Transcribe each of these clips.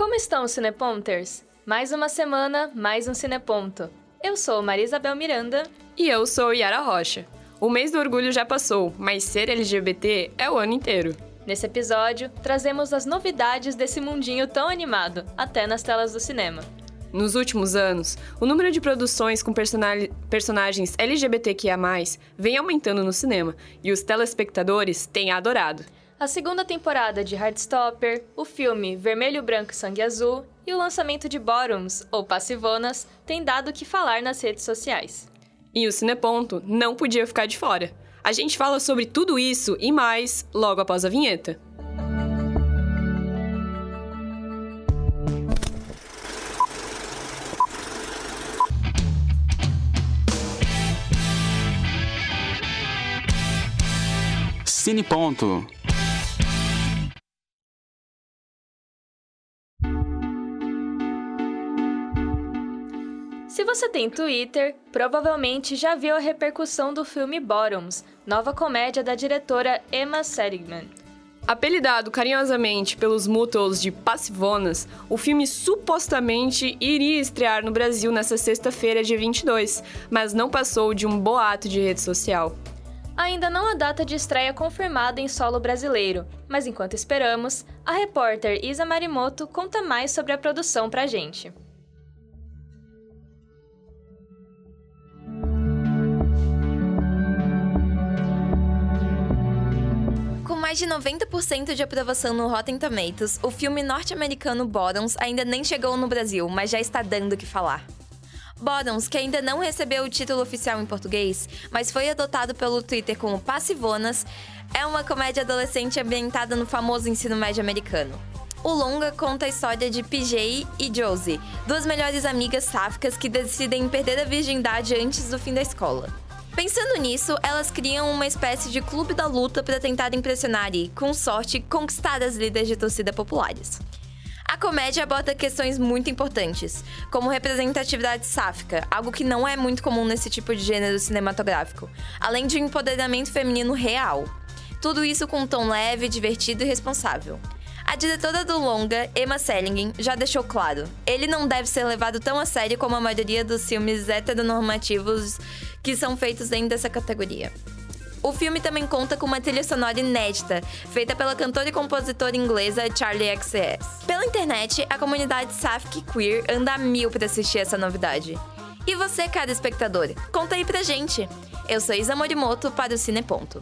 Como estão os Cineponters? Mais uma semana, mais um Cineponto. Eu sou Maria Isabel Miranda. E eu sou Yara Rocha. O mês do orgulho já passou, mas ser LGBT é o ano inteiro. Nesse episódio, trazemos as novidades desse mundinho tão animado, até nas telas do cinema. Nos últimos anos, o número de produções com personagens LGBTQIA+, vem aumentando no cinema, e os telespectadores têm adorado. A segunda temporada de Heartstopper, o filme Vermelho, Branco e Sangue Azul e o lançamento de Bottoms, ou Passivonas, têm dado o que falar nas redes sociais. E o Cineponto não podia ficar de fora. A gente fala sobre tudo isso e mais logo após a vinheta. Cine Ponto. Você tem Twitter, provavelmente já viu a repercussão do filme Bottoms, nova comédia da diretora Emma Seligman. Apelidado carinhosamente pelos mútuos de Passivonas, o filme supostamente iria estrear no Brasil nesta sexta-feira, dia 22, mas não passou de um boato de rede social. Ainda não há data de estreia confirmada em solo brasileiro, mas enquanto esperamos, a repórter Isa Marimoto conta mais sobre a produção pra gente. Mais de 90% de aprovação no Rotten Tomatoes, o filme norte-americano Bottoms ainda nem chegou no Brasil, mas já está dando o que falar. Bottoms, que ainda não recebeu o título oficial em português, mas foi adotado pelo Twitter como Passivonas, é uma comédia adolescente ambientada no famoso ensino médio americano. O longa conta a história de PJ e Josie, duas melhores amigas sáficas que decidem perder a virgindade antes do fim da escola. Pensando nisso, elas criam uma espécie de clube da luta para tentar impressionar e, com sorte, conquistar as líderes de torcida populares. A comédia aborda questões muito importantes, como representatividade sáfica, algo que não é muito comum nesse tipo de gênero cinematográfico, além de um empoderamento feminino real. Tudo isso com um tom leve, divertido e responsável. A diretora do longa, Emma Seligman, já deixou claro: ele não deve ser levado tão a sério como a maioria dos filmes heteronormativos que são feitos dentro dessa categoria. O filme também conta com uma trilha sonora inédita, feita pela cantora e compositora inglesa Charlie XCX. Pela internet, a comunidade Safic Queer anda a mil para assistir essa novidade. E você, cara espectador, conta aí pra gente! Eu sou Isa Morimoto para o Cineponto.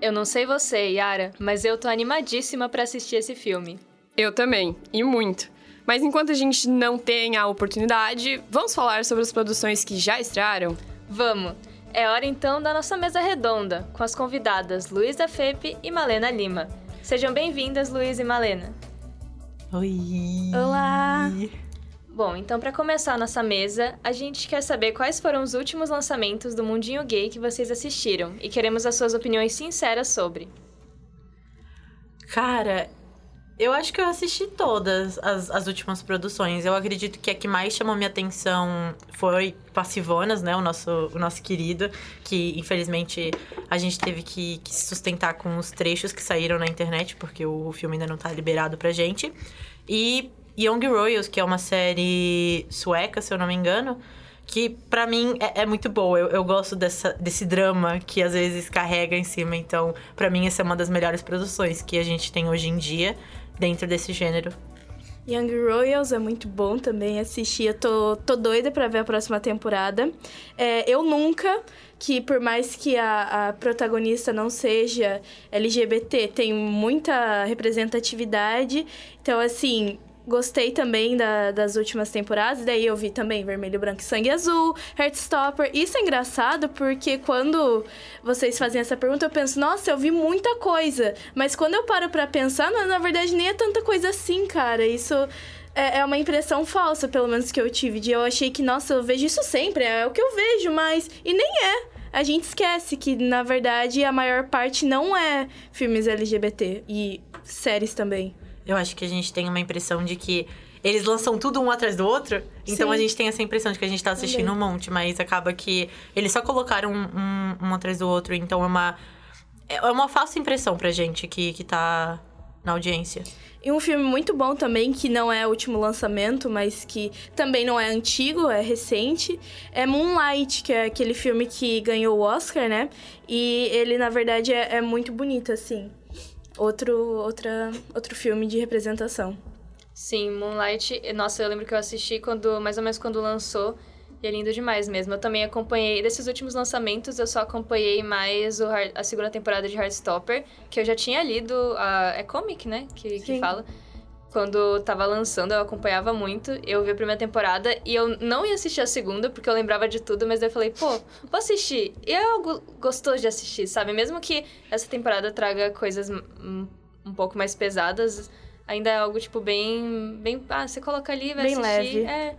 Eu não sei você, Yara, mas eu tô animadíssima para assistir esse filme. Eu também, e muito. Mas enquanto a gente não tem a oportunidade, vamos falar sobre as produções que já estrearam? Vamos! É hora então da nossa mesa redonda, com as convidadas Luísa Fepe e Malena Lima. Sejam bem-vindas, Luísa e Malena. Oi! Olá! Bom, então para começar a nossa mesa, a gente quer saber quais foram os últimos lançamentos do Mundinho Gay que vocês assistiram e queremos as suas opiniões sinceras sobre. Cara, eu acho que eu assisti todas as, as últimas produções. Eu acredito que a que mais chamou minha atenção foi Passivonas, né? O nosso, o nosso querido, que infelizmente a gente teve que, se sustentar com os trechos que saíram na internet, porque o, o filme ainda não tá liberado pra gente. E Young Royals, que é uma série sueca, se eu não me engano, que para mim é, é, muito boa. Eu, eu gosto dessa, desse drama que às vezes carrega em cima. Então, para mim, essa é uma das melhores produções que a gente tem hoje em dia dentro desse gênero. Young Royals é muito bom também assistir. Eu tô, tô doida para ver a próxima temporada. É, eu nunca, que por mais que a, a protagonista não seja LGBT, tem muita representatividade. Então, assim, Gostei também da, das últimas temporadas, daí eu vi também Vermelho, Branco e Sangue Azul, Heartstopper. Isso é engraçado porque quando vocês fazem essa pergunta, eu penso, nossa, eu vi muita coisa. Mas quando eu paro pra pensar, na, na verdade nem é tanta coisa assim, cara. Isso é, é uma impressão falsa, pelo menos que eu tive. De eu achei que, nossa, eu vejo isso sempre, é o que eu vejo, mas. E nem é. A gente esquece que, na verdade, a maior parte não é filmes LGBT e séries também. Eu acho que a gente tem uma impressão de que eles lançam tudo um atrás do outro. Então Sim. a gente tem essa impressão de que a gente tá assistindo Também. um monte, mas acaba que eles só colocaram um, um, um, atrás do outro. Então é uma. é uma falsa impressão pra gente que, que tá na audiência. E um filme muito bom também, que não é o último lançamento, mas que também não é antigo, é recente, é Moonlight, que é aquele filme que ganhou o Oscar, né? E ele, na verdade, é, é muito bonito, assim. Outro, outra, outro filme de representação. Sim, Moonlight, nossa, eu lembro que eu assisti quando, mais ou menos quando lançou, e é lindo demais mesmo. Eu também acompanhei, desses últimos lançamentos, eu só acompanhei mais o, a segunda temporada de Heartstopper, que eu já tinha lido, a, é comic, né, que, que fala. Quando tava lançando, eu acompanhava muito. Eu vi a primeira temporada e eu não ia assistir a segunda, porque eu lembrava de tudo, mas daí eu falei, pô, vou assistir. E é algo gostoso de assistir, sabe? Mesmo que essa temporada traga coisas um, pouco mais pesadas, ainda é algo, tipo, bem. bem ah, você coloca ali, vai Bem assistir. leve. É.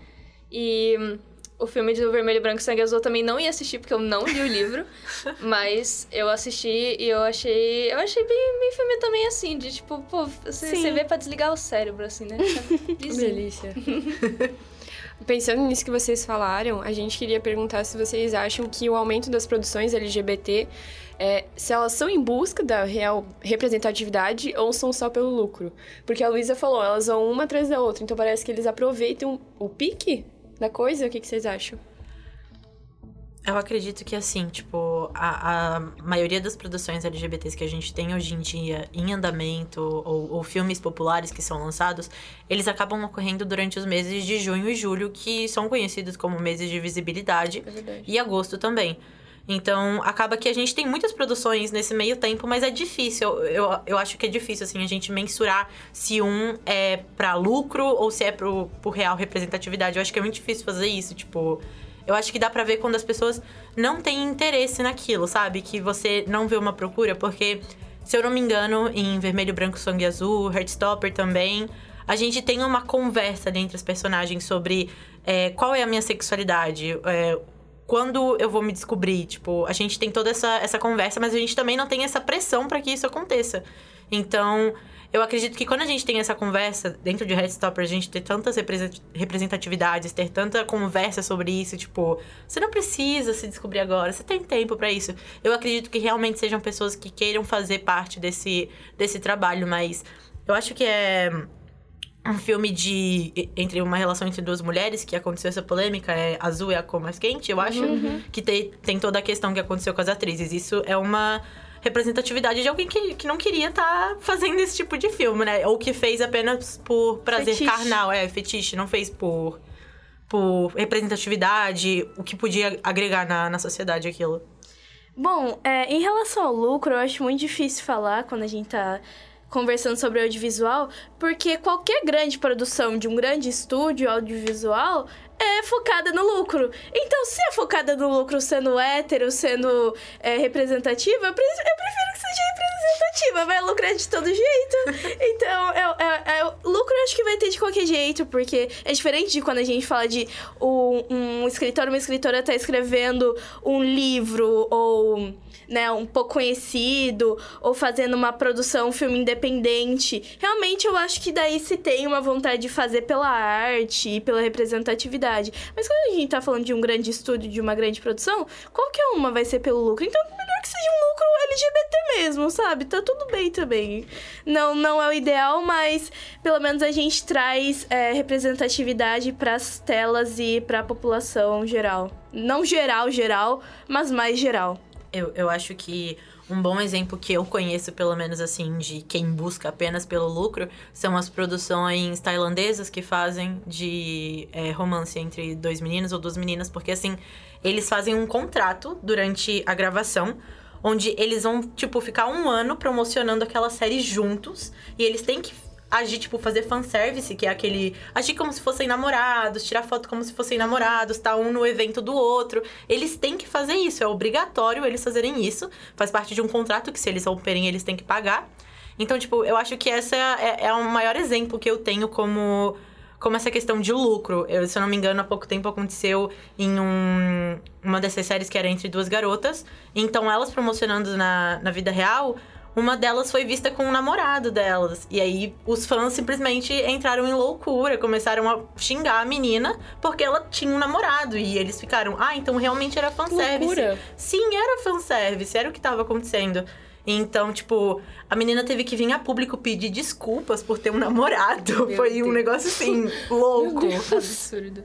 E o filme do Vermelho, Branco e Sangue Azul eu também não ia assistir, porque eu não li o livro. mas eu assisti e eu achei. Eu achei bem, bem filme também assim, de tipo, pô, você, você vê pra desligar o cérebro, assim, né? Delícia. Pensando nisso que vocês falaram, a gente queria perguntar se vocês acham que o aumento das produções LGBT, é, se elas são em busca da real representatividade ou são só pelo lucro. Porque a Luísa falou, elas vão uma atrás da outra, então parece que eles aproveitam o pique da coisa. O que, que vocês acham? Eu acredito que, assim, tipo, a, a maioria das produções LGBTs que a gente tem hoje em dia em andamento, ou, ou filmes populares que são lançados, eles acabam ocorrendo durante os meses de junho e julho, que são conhecidos como meses de visibilidade, É e agosto também. Então, acaba que a gente tem muitas produções nesse meio tempo, mas é difícil. Eu, eu, acho que é difícil, assim, a gente mensurar se um é pra lucro ou se é pro, pro real representatividade. Eu acho que é muito difícil fazer isso, tipo... Eu acho que dá pra ver quando as pessoas não têm interesse naquilo, sabe? Que você não vê uma procura, porque, se eu não me engano, em Vermelho, Branco, Sangue Azul, Heartstopper também, a gente tem uma conversa entre os personagens sobre é, qual é a minha sexualidade, é, quando eu vou me descobrir. Tipo, a gente tem toda essa, essa conversa, mas a gente também não tem essa pressão pra que isso aconteça. Então, eu acredito que quando a gente tem essa conversa dentro de Headstopper, a gente ter tantas represent- representatividades, ter tanta conversa sobre isso, tipo, você não precisa se descobrir agora, você tem tempo pra isso. Eu acredito que realmente sejam pessoas que queiram fazer parte desse, desse trabalho, mas eu acho que é um filme de entre uma relação entre duas mulheres que aconteceu essa polêmica é azul é a cor mais quente eu acho que tem, tem toda a questão que aconteceu com as atrizes. Isso é uma representatividade de alguém que, que não queria estar fazendo esse tipo de filme né? Ou que fez apenas por prazer Fetiche. carnal é fetiche não fez por por representatividade o que podia agregar na, na sociedade aquilo. Bom, é, em relação ao lucro, eu acho muito difícil falar quando a gente tá conversando sobre audiovisual, porque qualquer grande produção de um grande estúdio audiovisual é focada no lucro. Então, se é focada no lucro sendo hétero, sendo é, representativa, eu, pre- eu prefiro que seja representativa, vai lucrar de todo jeito. Então, é, é, é, lucro eu acho que vai ter de qualquer jeito, porque é diferente de quando a gente fala de um, um escritor, uma escritora tá escrevendo um livro ou né, um pouco conhecido, ou fazendo uma produção, um filme independente. Realmente eu acho que daí se tem uma vontade de fazer pela arte e pela representatividade. Mas quando a gente tá falando de um grande estúdio, de uma grande produção, qualquer uma vai ser pelo lucro. Então, melhor que seja um lucro LGBT mesmo, sabe? Tá tudo bem também. Não, não é o ideal, mas pelo menos a gente traz é, representatividade pras telas e pra população geral. Não geral, geral, mas mais geral. Eu, eu acho que um bom exemplo que eu conheço, pelo menos assim, de quem busca apenas pelo lucro, são as produções tailandesas que fazem de é, romance entre dois meninos ou duas meninas, porque assim, eles fazem um contrato durante a gravação. Onde eles vão, tipo, ficar um ano promocionando aquela série juntos. E eles têm que agir, tipo, fazer fanservice, que é aquele. Agir como se fossem namorados, tirar foto como se fossem namorados, tá um no evento do outro. Eles têm que fazer isso, é obrigatório eles fazerem isso. Faz parte de um contrato que, se eles romperem, eles têm que pagar. Então, tipo, eu acho que essa é, é o maior exemplo que eu tenho como. Como essa questão de lucro. Eu, se eu não me engano, há pouco tempo aconteceu em um, uma dessas séries que era entre duas garotas. Então, elas promocionando na, na vida real, uma delas foi vista com um namorado delas. E aí os fãs simplesmente entraram em loucura, começaram a xingar a menina porque ela tinha um namorado. E eles ficaram, ah, então realmente era fanservice. loucura. Sim, era fanservice, era o que tava acontecendo. Então, tipo, a menina teve que vir a público pedir desculpas por ter um namorado. Meu Foi um Deus. negócio assim, louco. Absurdo.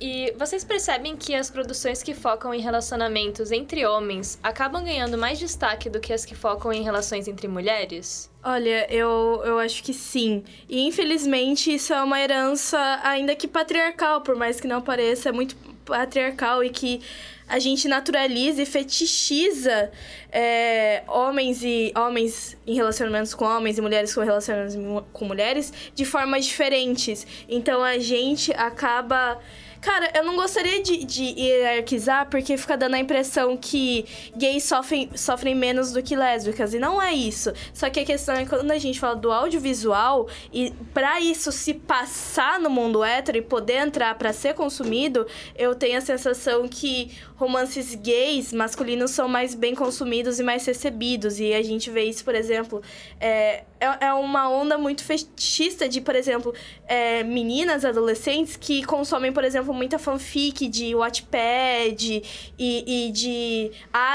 E vocês percebem que as produções que focam em relacionamentos entre homens acabam ganhando mais destaque do que as que focam em relações entre mulheres? Olha, eu, eu acho que sim. E infelizmente isso é uma herança, ainda que patriarcal, por mais que não pareça, é muito patriarcal e que a gente naturaliza e fetichiza é, homens e homens em relacionamentos com homens e mulheres com relacionamentos com mulheres de formas diferentes. Então a gente acaba. Cara, eu não gostaria de, de hierarquizar porque fica dando a impressão que gays sofrem, sofrem menos do que lésbicas. E não é isso. Só que a questão é quando a gente fala do audiovisual, e pra isso se passar no mundo hétero e poder entrar pra ser consumido, eu tenho a sensação que romances gays masculinos são mais bem consumidos e mais recebidos. E a gente vê isso, por exemplo, é, é é uma onda muito fetichista de, por exemplo, é, meninas adolescentes que consomem, por exemplo, muita fanfic de Wattpad e, e de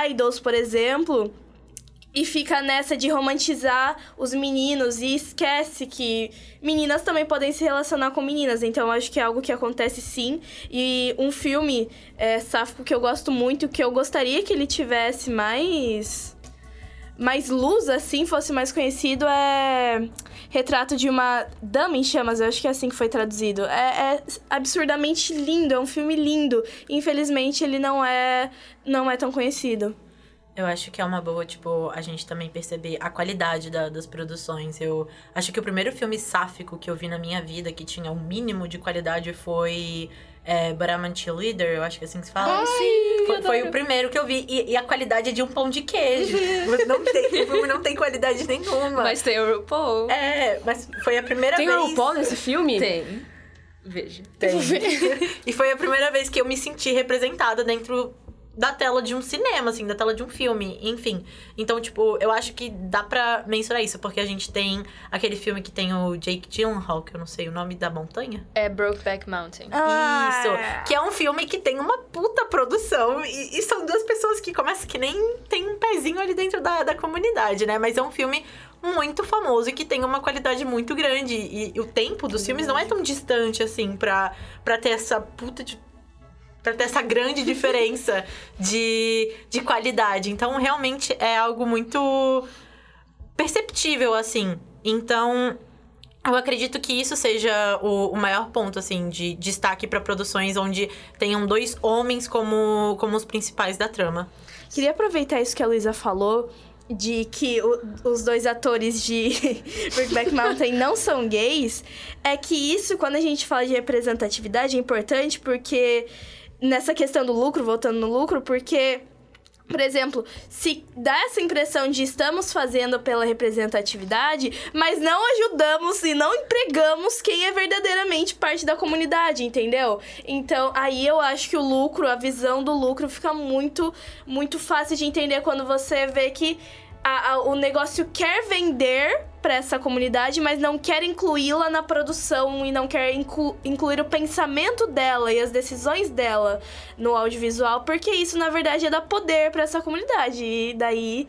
idols, por exemplo. E fica nessa de romantizar os meninos e esquece que meninas também podem se relacionar com meninas. Então, acho que é algo que acontece sim. E um filme é, sáfico que eu gosto muito, que eu gostaria que ele tivesse mais. mais luz, assim, fosse mais conhecido, é. Retrato de uma Dama em Chamas, eu acho que é assim que foi traduzido. É, é absurdamente lindo, é um filme lindo. Infelizmente, ele não é. não é tão conhecido. Eu acho que é uma boa, tipo, a gente também perceber a qualidade da- das produções. Eu acho que o primeiro filme sáfico que eu vi na minha vida, que tinha um mínimo de qualidade, foi é, a Cheerleader, eu acho que é assim que se fala. sim! Foi, foi o primeiro que eu vi. E, e a qualidade é de um pão de queijo. não tem, o filme não tem qualidade nenhuma. Mas tem o RuPaul. É, mas foi a primeira Tem vez. o RuPaul nesse filme? Tem. Veja. Tem. e foi a primeira vez que eu me senti representada dentro da tela de um cinema, assim, da tela de um filme, enfim. Então, tipo, eu acho que dá pra mensurar isso, porque a gente tem aquele filme que tem o Jake Gyllenhaal, que eu não sei o nome da montanha. É Brokeback Mountain. Ah. Isso, que é um filme que tem uma puta produção e, e são duas pessoas que começam que nem tem um pezinho ali dentro da, da comunidade, né? Mas é um filme muito famoso e que tem uma qualidade muito grande. E, e o tempo dos filmes não é tão distante assim pra, pra ter essa puta de. Pra ter essa grande diferença de, de qualidade. Então, realmente é algo muito perceptível, assim. Então, eu acredito que isso seja o, o maior ponto, assim, de destaque pra produções onde tenham dois homens como, como os principais da trama. Queria aproveitar isso que a Luísa falou, de que o- os dois atores de Brokeback Mountain não são gays, é que isso, quando a gente fala de representatividade, é importante porque nessa questão do lucro, voltando no lucro, porque. Por exemplo, se dá essa impressão de estamos fazendo pela representatividade, mas não ajudamos e não empregamos quem é verdadeiramente parte da comunidade, entendeu? Então, aí eu acho que o lucro, a visão do lucro fica muito, muito fácil de entender quando você vê que a- a- o negócio quer vender para essa comunidade, mas não quer incluí-la na produção e não quer inclu- incluir o pensamento dela e as decisões dela no audiovisual, porque isso na verdade é dar poder para essa comunidade. E daí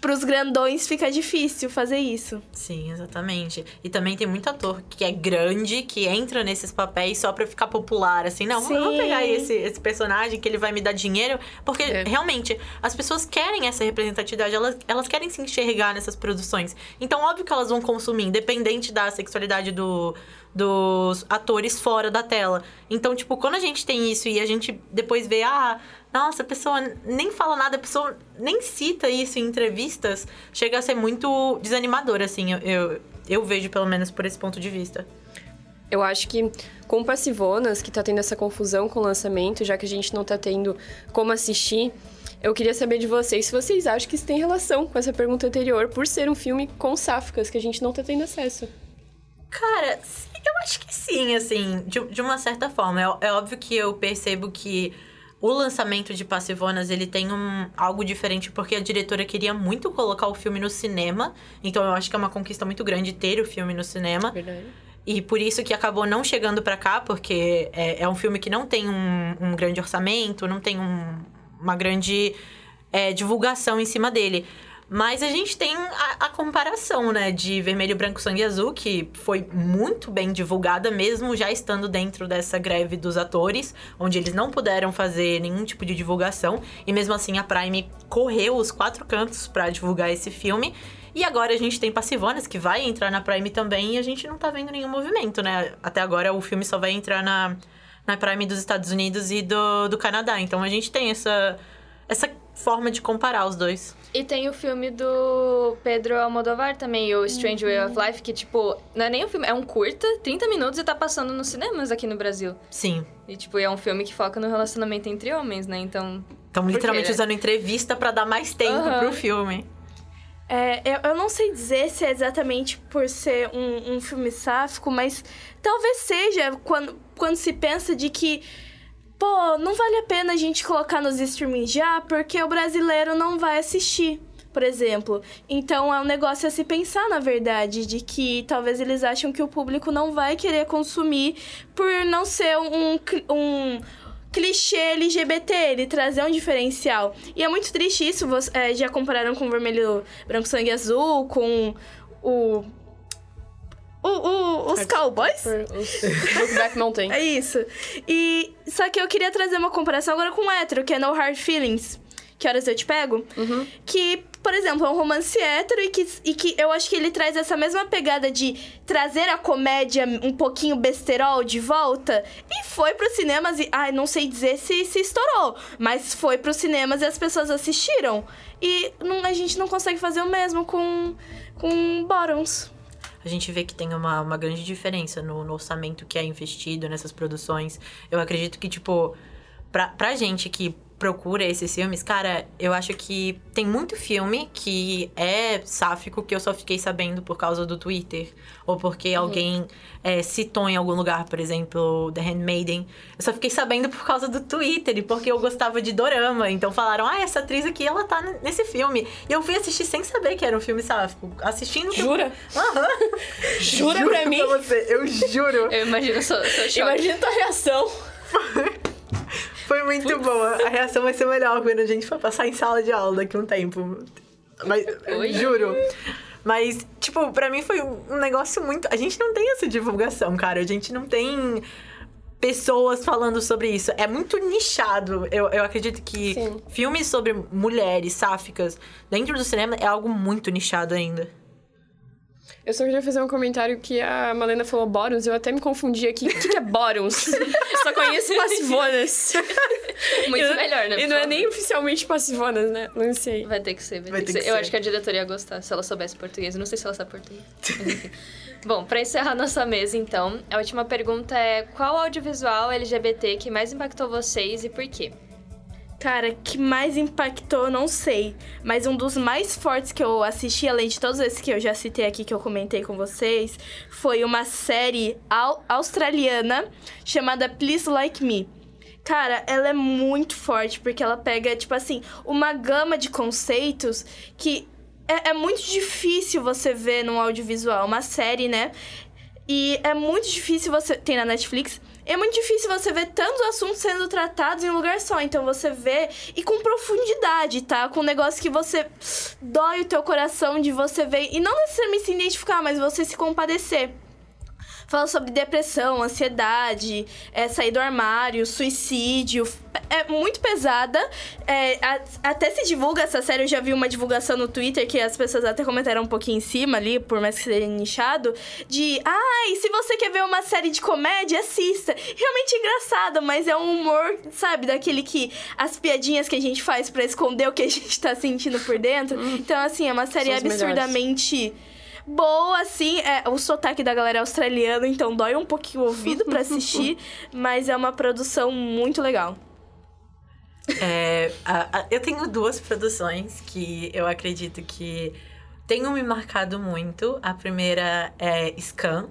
pros grandões fica difícil fazer isso. Sim, exatamente. E também tem muito ator que é grande, que entra nesses papéis só pra ficar popular, assim. Não, eu vou Sim. pegar esse, esse personagem que ele vai me dar dinheiro. Porque, É. realmente, as pessoas querem essa representatividade, elas, elas querem se enxergar nessas produções. Então, óbvio que elas vão consumir, independente da sexualidade do, dos atores fora da tela. Então, tipo, quando a gente tem isso e a gente depois vê, ah, nossa, a pessoa nem fala nada, a pessoa nem cita isso em entrevistas, chega a ser muito desanimador, assim, eu, eu, eu vejo pelo menos por esse ponto de vista. Eu acho que com Passivonas, que tá tendo essa confusão com o lançamento, já que a gente não tá tendo como assistir, eu queria saber de vocês se vocês acham que isso tem relação com essa pergunta anterior, por ser um filme com sáficas, que a gente não tá tendo acesso. Cara, eu acho que sim, assim, de, de uma certa forma. É, é óbvio que eu percebo que o lançamento de Passivonas, ele tem um, algo diferente, porque a diretora queria muito colocar o filme no cinema. Então eu acho que é uma conquista muito grande ter o filme no cinema. Verdade. E por isso que acabou não chegando pra cá, porque é, é um filme que não tem um, um grande orçamento, não tem um- uma grande é, divulgação em cima dele. Mas a gente tem a, a, comparação, né, de Vermelho, Branco, Sangue Azul, que foi muito bem divulgada, mesmo já estando dentro dessa greve dos atores, onde eles não puderam fazer nenhum tipo de divulgação. E mesmo assim a Prime correu os quatro cantos para divulgar esse filme. E agora a gente tem Passivonas, que vai entrar na Prime também, e a gente não tá vendo nenhum movimento, né? Até agora o filme só vai entrar na, na Prime dos Estados Unidos e do, do Canadá. Então a gente tem essa, essa forma de comparar os dois. E tem o filme do Pedro Almodovar também, o Strange uhum. Way of Life, que, tipo, não é nem um filme, é um curta, 30 minutos e tá passando nos cinemas aqui no Brasil. Sim. E, tipo, é um filme que foca no relacionamento entre homens, né? Então. Estão literalmente usando entrevista para dar mais tempo uhum. pro filme. É, eu, eu não sei dizer se é exatamente por ser um, um filme sáfico, mas talvez seja quando, quando se pensa de que, pô, não vale a pena a gente colocar nos streaming já, porque o brasileiro não vai assistir, por exemplo. Então é um negócio a se pensar, na verdade, de que talvez eles acham que o público não vai querer consumir por não ser um, um clichê LGBT, ele trazer um diferencial. E é muito triste isso, é, já compararam com o Vermelho, Branco, Sangue Azul, com o, os Cowboys? Os Brokeback Mountain. é isso. E, só que eu queria trazer uma comparação agora com o hétero, que é No Hard Feelings. Que Horas Eu Te Pego? Uhum. Que por exemplo, é um romance hétero e que, e que eu acho que ele traz essa mesma pegada de trazer a comédia um pouquinho besterol de volta. E foi pros cinemas e. Ai, não sei dizer se, se estourou, mas foi pros cinemas e as pessoas assistiram. E não, a gente não consegue fazer o mesmo com, com Bottoms a gente vê que tem uma, uma grande diferença no, no, orçamento que é investido nessas produções. Eu acredito que, tipo, pra, pra gente que procura esses filmes, cara, eu acho que tem muito filme que é sáfico que eu só fiquei sabendo por causa do Twitter. Ou porque uhum. alguém é, citou em algum lugar, por exemplo, The Handmaiden. Eu só fiquei sabendo por causa do Twitter e porque eu gostava de dorama. Então falaram, ah, essa atriz aqui, ela tá nesse filme. E eu fui assistir sem saber que era um filme sáfico. Assistindo... Jura? Aham. Uhum. Jura juro pra mim? Pra você, eu juro. eu imagino sua, sua choque. Imagina tua reação. Foi muito Putz. boa. A reação vai ser melhor quando a gente for passar em sala de aula daqui a um tempo. Mas, Oi? juro. Mas, tipo, pra mim foi um negócio muito. A gente não tem essa divulgação, cara. A gente não tem pessoas falando sobre isso. É muito nichado. Eu, eu acredito que Sim. filmes sobre mulheres sáficas dentro do cinema é algo muito nichado ainda. Eu só queria fazer um comentário que a Malena falou Bóruns, eu até me confundi aqui. O que, que é Bóruns? eu só conheço passivonas. Muito melhor, né? E não é nem oficialmente passivonas, né? Não sei. Vai ter que ser, vai, vai ter, que, que ser. Eu acho que a diretoria ia gostar se ela soubesse português. Eu não sei se ela sabe português. Bom, para encerrar nossa mesa, então, a última pergunta é: qual audiovisual LGBT que mais impactou vocês e por quê? Cara, que mais impactou, não sei. Mas um dos mais fortes que eu assisti, além de todos esses que eu já citei aqui, que eu comentei com vocês, foi uma série au australiana chamada Please Like Me. Cara, ela é muito forte, porque ela pega, tipo assim, uma gama de conceitos que é, é muito difícil você ver num audiovisual. Uma série, né? E é muito difícil você. Tem na Netflix é muito difícil você ver tantos assuntos sendo tratados em um lugar só. Então você vê e com profundidade, tá? Com um negócio que você dói o teu coração de você ver e não necessariamente se identificar, mas você se compadecer. Fala sobre depressão, ansiedade, é, sair do armário, suicídio. É muito pesada. É, a, até se divulga essa série. Eu já vi uma divulgação no Twitter que as pessoas até comentaram um pouquinho em cima ali, por mais que seja nichado. De, ai, se você quer ver uma série de comédia, assista. Realmente engraçado, mas é um humor, sabe, daquele que as piadinhas que a gente faz para esconder o que a gente tá sentindo por dentro. Hum. Então, assim, é uma série absurdamente. Melhores boa, assim. É, o sotaque da galera é australiano, então dói um pouquinho o ouvido para assistir, mas é uma produção muito legal. É, a, a, eu tenho duas produções que eu acredito que tenham me marcado muito. A primeira é Scan,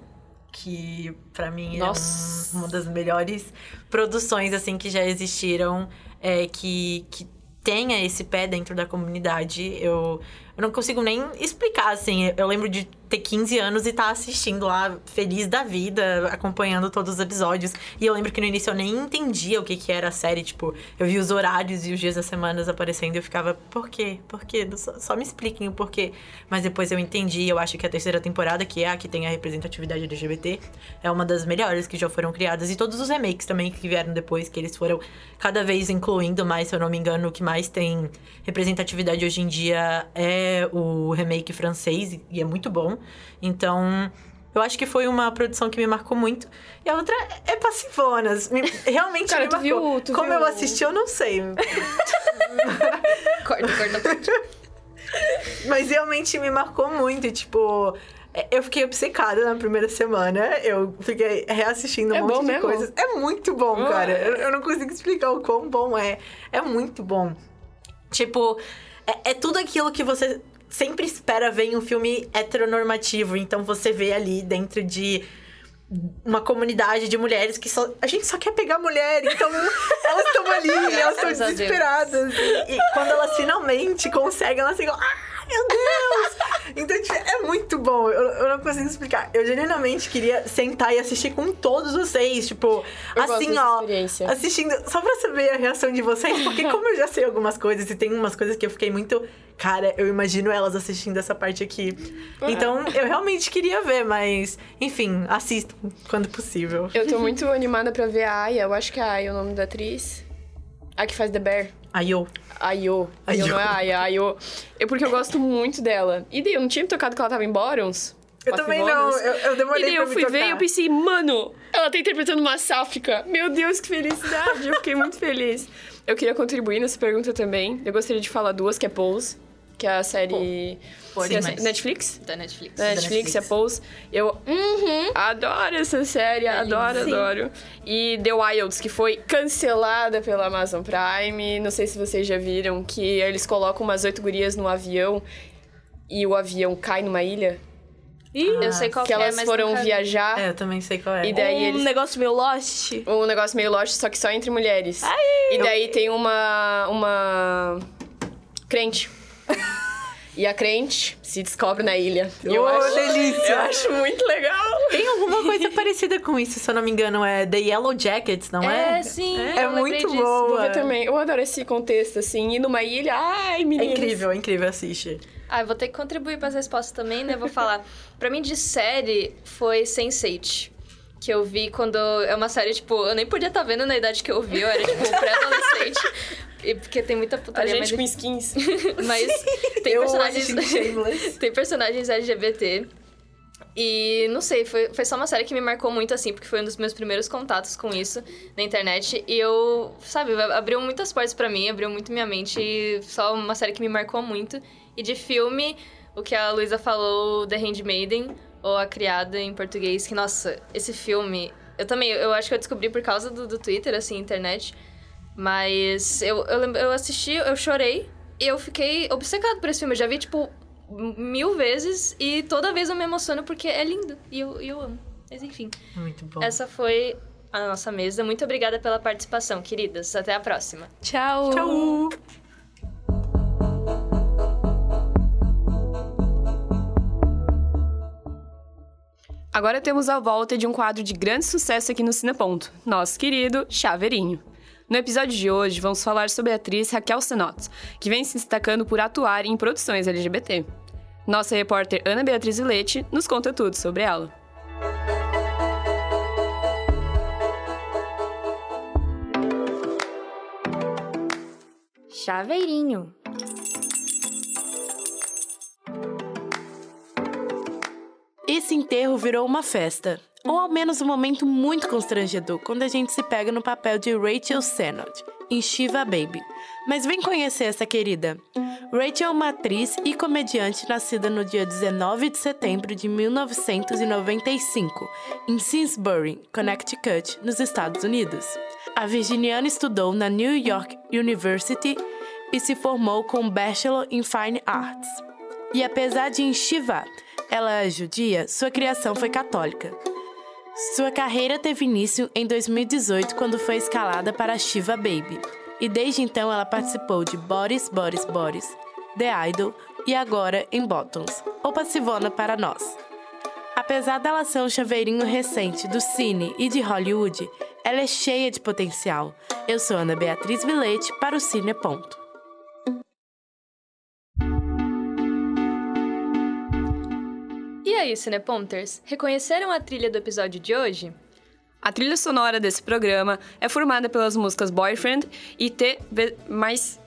que para mim Nossa. é um, uma das melhores produções assim que já existiram, é, que, que tenha esse pé dentro da comunidade. Eu eu não consigo nem explicar, assim. Eu lembro de ter 15 anos e estar tá assistindo lá, feliz da vida, acompanhando todos os episódios. E eu lembro que no início eu nem entendia o que, que era a série. Tipo, eu vi os horários e os dias das semanas aparecendo e eu ficava, por quê? Por quê? Só, só me expliquem o porquê. Mas depois eu entendi, eu acho que a terceira temporada, que é a que tem a representatividade LGBT, é uma das melhores que já foram criadas. E todos os remakes também que vieram depois, que eles foram cada vez incluindo mais, se eu não me engano, o que mais tem representatividade hoje em dia é o remake francês, e é muito bom. Então, eu acho que foi uma produção que me marcou muito. E a outra é Passivonas. Me, realmente Cara, me tu marcou. viu- tu Como viu- eu assisti, eu não sei. Corta, corta, corta. Mas realmente me marcou muito. Tipo, é, eu fiquei obcecada na primeira semana. Eu fiquei reassistindo um É monte de mesmo? coisas. É muito bom, Ah. cara. Eu, eu não consigo explicar o quão bom é. É muito bom. Tipo, é, é tudo aquilo que você sempre espera ver em um filme heteronormativo. Então você vê ali dentro de uma comunidade de mulheres que só. A gente só quer pegar mulher, então elas estão ali, elas estão desesperadas. E, e quando elas finalmente conseguem, elas ficam. Ah, meu Deus! Então, tipo, é muito bom. Eu, eu não consigo explicar. Eu genuinamente queria sentar e assistir com todos vocês. Tipo, Eu assim, ó. Assistindo, só pra saber a reação de vocês, porque como eu já sei algumas coisas e tem umas coisas que eu fiquei muito. Cara, eu imagino elas assistindo essa parte aqui. Então, eu realmente queria ver, mas, enfim, assistam quando possível. Eu tô muito animada pra ver a Aya. Eu acho que é a Aya é o nome da atriz. A que faz The Bear. Ayo. Ayo Ayo. não é Aya, Ayo. Eu, porque eu gosto muito dela. E daí, eu não tinha me tocado que ela tava em Borons? Eu também não, eu, eu E demorei daí pra eu fui ver e tocar. eu pensei, mano, ela tá interpretando uma sáfica. Meu Deus, que felicidade. Eu fiquei muito feliz. Eu queria contribuir nessa pergunta também. Eu gostaria de falar duas, que é Pose, que é a série... Pô, que é a demais. sé- Netflix? Da Netflix. Da Netflix, Netflix. é Pose. Eu uhum, adoro essa série, adoro, Sim. adoro. E The Wilds, que foi cancelada pela Amazon Prime. Não sei se vocês já viram, que eles colocam umas oito gurias no avião e o avião cai numa ilha. Eu sei qual que é, elas mas foram viajar. É, eu também sei qual é. E daí um eles. negócio meio Lost. Um negócio meio lost, só que só entre mulheres. E daí tem uma. uma. crente. E a crente se descobre na ilha. E eu acho, delícia! Eu acho muito legal. Tem alguma coisa parecida com isso, se eu não me engano, é The Yellow Jackets, não é? É, sim. É eu lembrei muito disso. boa. Ver também. Eu adoro esse contexto, assim, ir numa ilha. Ai, É meninas. incrível, é incrível, assiste. Ah, eu vou ter que contribuir para as respostas também, né? Vou falar. pra mim, de série, foi Sense8. Que eu vi quando... É uma série, tipo... Eu nem podia estar vendo na idade que eu vi. Eu era, tipo, pré-adolescente. Porque tem muita A putaria, gente com mas... skins. Mas tem Eu personagens... tem personagens LGBT. E não sei, foi, foi só uma série que me marcou muito, assim, porque foi um dos meus primeiros contatos com isso na internet. E eu, sabe, abriu muitas portas pra mim, abriu muito minha mente. E só uma série que me marcou muito. E de filme, o que a Luísa falou, The Handmaiden, ou A Criada em português, que, nossa, esse filme. Eu também, eu acho que eu descobri por causa do, do Twitter, assim, internet. Mas eu, eu, lembro- eu assisti, eu chorei. E eu fiquei obcecado por esse filme. Eu já vi, tipo, mil vezes e toda vez eu me emociono porque é lindo e eu, e eu amo. Mas enfim, Muito bom. essa foi a nossa mesa. Muito obrigada pela participação, queridas. Até a próxima. Tchau. Tchau! Agora temos a volta de um quadro de grande sucesso aqui no Cineponto, nosso querido Chaveirinho. No episódio de hoje, vamos falar sobre a atriz Raquel Senot, que vem se destacando por atuar em produções LGBT. Nossa repórter Ana Beatriz Vilete nos conta tudo sobre ela. Chaveirinho. Esse enterro virou uma festa. Ou ao menos um momento muito constrangedor quando a gente se pega no papel de Rachel Sennott, em Shiva Baby. Mas vem conhecer essa querida. Rachel é uma atriz e comediante nascida no dia 19 de setembro de 1995, em Simsbury, Connecticut, nos Estados Unidos. A virginiana estudou na New York University e se formou com Bachelor in Fine Arts. E apesar de em Shiva, ela é judia, sua criação foi católica. Sua carreira teve início em 2018 quando foi escalada para Shiva Baby. E desde então ela participou de Boris, Boris, Boris, The Idol, e agora em Bottoms, ou Passivona para nós. Apesar dela ser um chaveirinho recente do cine e de Hollywood, ela é cheia de potencial. Eu sou Ana Beatriz Vilete para o Cine Ponto. E aí, Cineponters, reconheceram a trilha do episódio de hoje? A trilha sonora desse programa é formada pelas músicas Boyfriend e T mais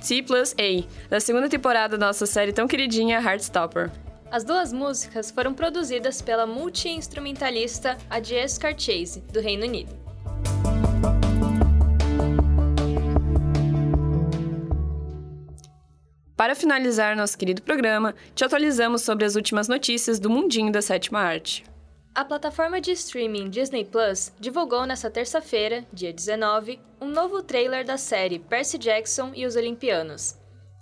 T plus A, da segunda temporada da nossa série tão queridinha Heartstopper. As duas músicas foram produzidas pela multi-instrumentalista Adies Carchase, do Reino Unido. Para finalizar nosso querido programa, te atualizamos sobre as últimas notícias do mundinho da sétima arte. A plataforma de streaming Disney Plus divulgou nesta terça-feira, dia 19, um novo trailer da série Percy Jackson e os Olimpianos.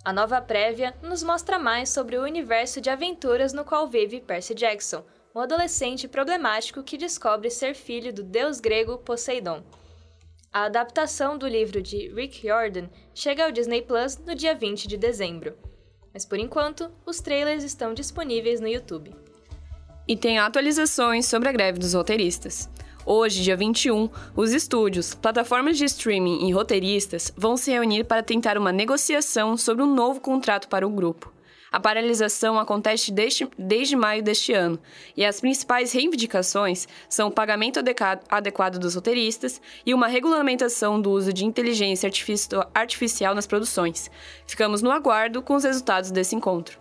A nova prévia nos mostra mais sobre o universo de aventuras no qual vive Percy Jackson, um adolescente problemático que descobre ser filho do deus grego Poseidon. A adaptação do livro de Rick Jordan chega ao Disney Plus no dia 20 de dezembro. Mas por enquanto, os trailers estão disponíveis no YouTube. E tem atualizações sobre a greve dos roteiristas. Hoje, dia 21, os estúdios, plataformas de streaming e roteiristas vão se reunir para tentar uma negociação sobre um novo contrato para o grupo. A paralisação acontece desde, desde maio deste ano, e as principais reivindicações são o pagamento adequado dos roteiristas e uma regulamentação do uso de inteligência artificial nas produções. Ficamos no aguardo com os resultados desse encontro.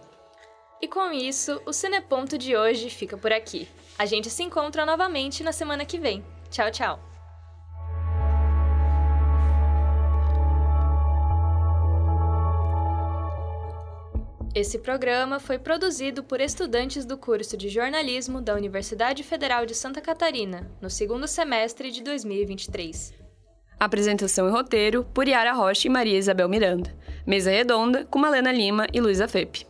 E com isso, o Cineponto de hoje fica por aqui. A gente se encontra novamente na semana que vem. Tchau, tchau! Esse programa foi produzido por estudantes do curso de jornalismo da Universidade Federal de Santa Catarina, no segundo semestre de 2023. Apresentação e roteiro por Yara Rocha e Maria Isabel Miranda. Mesa redonda com Malena Lima e Luísa Fepe.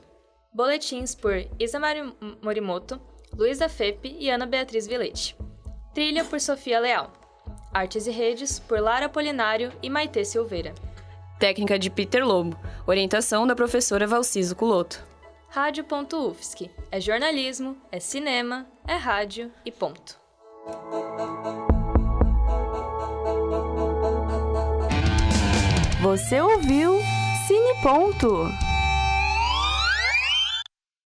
Boletins por Isa Morimoto, Luísa Fepe e Ana Beatriz Vilete. Trilha por Sofia Leal. Artes e redes por Lara Polinário e Maite Silveira. Técnica de Peter Lobo. Orientação da professora Valciso Culoto. Rádio.UFSC. É jornalismo, é cinema, é rádio e ponto. Você ouviu Cine Ponto.